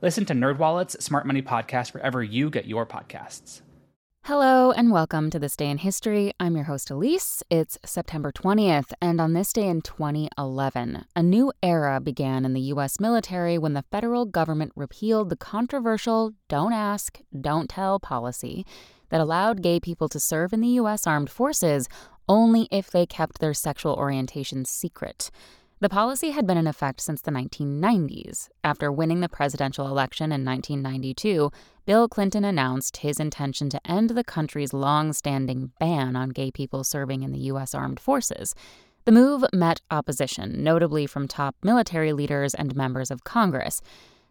Listen to NerdWallet's Smart Money Podcast wherever you get your podcasts. Hello and welcome to This Day in History. I'm your host, Elise. It's September 20th, and on this day in 2011, a new era began in the U.S. military when the federal government repealed the controversial Don't Ask, Don't Tell policy that allowed gay people to serve in the U.S. Armed Forces only if they kept their sexual orientation secret. The policy had been in effect since the 1990s. After winning the presidential election in 1992, Bill Clinton announced his intention to end the country's long standing ban on gay people serving in the U.S. Armed Forces. The move met opposition, notably from top military leaders and members of Congress.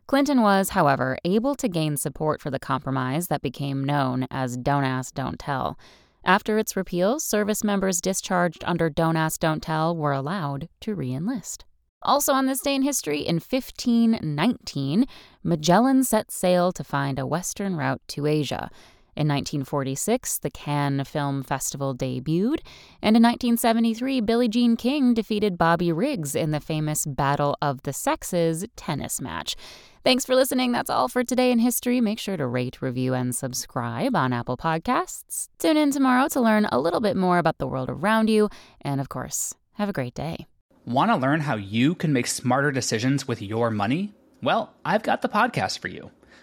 Clinton was, however, able to gain support for the compromise that became known as Don't Ask, Don't Tell. After its repeal, service members discharged under Don't Ask, Don't Tell were allowed to reenlist. Also, on this day in history, in 1519, Magellan set sail to find a western route to Asia. In 1946, the Cannes Film Festival debuted, and in 1973, Billie Jean King defeated Bobby Riggs in the famous Battle of the Sexes tennis match. Thanks for listening. That's all for today in history. Make sure to rate, review, and subscribe on Apple Podcasts. Tune in tomorrow to learn a little bit more about the world around you. And of course, have a great day. Want to learn how you can make smarter decisions with your money? Well, I've got the podcast for you.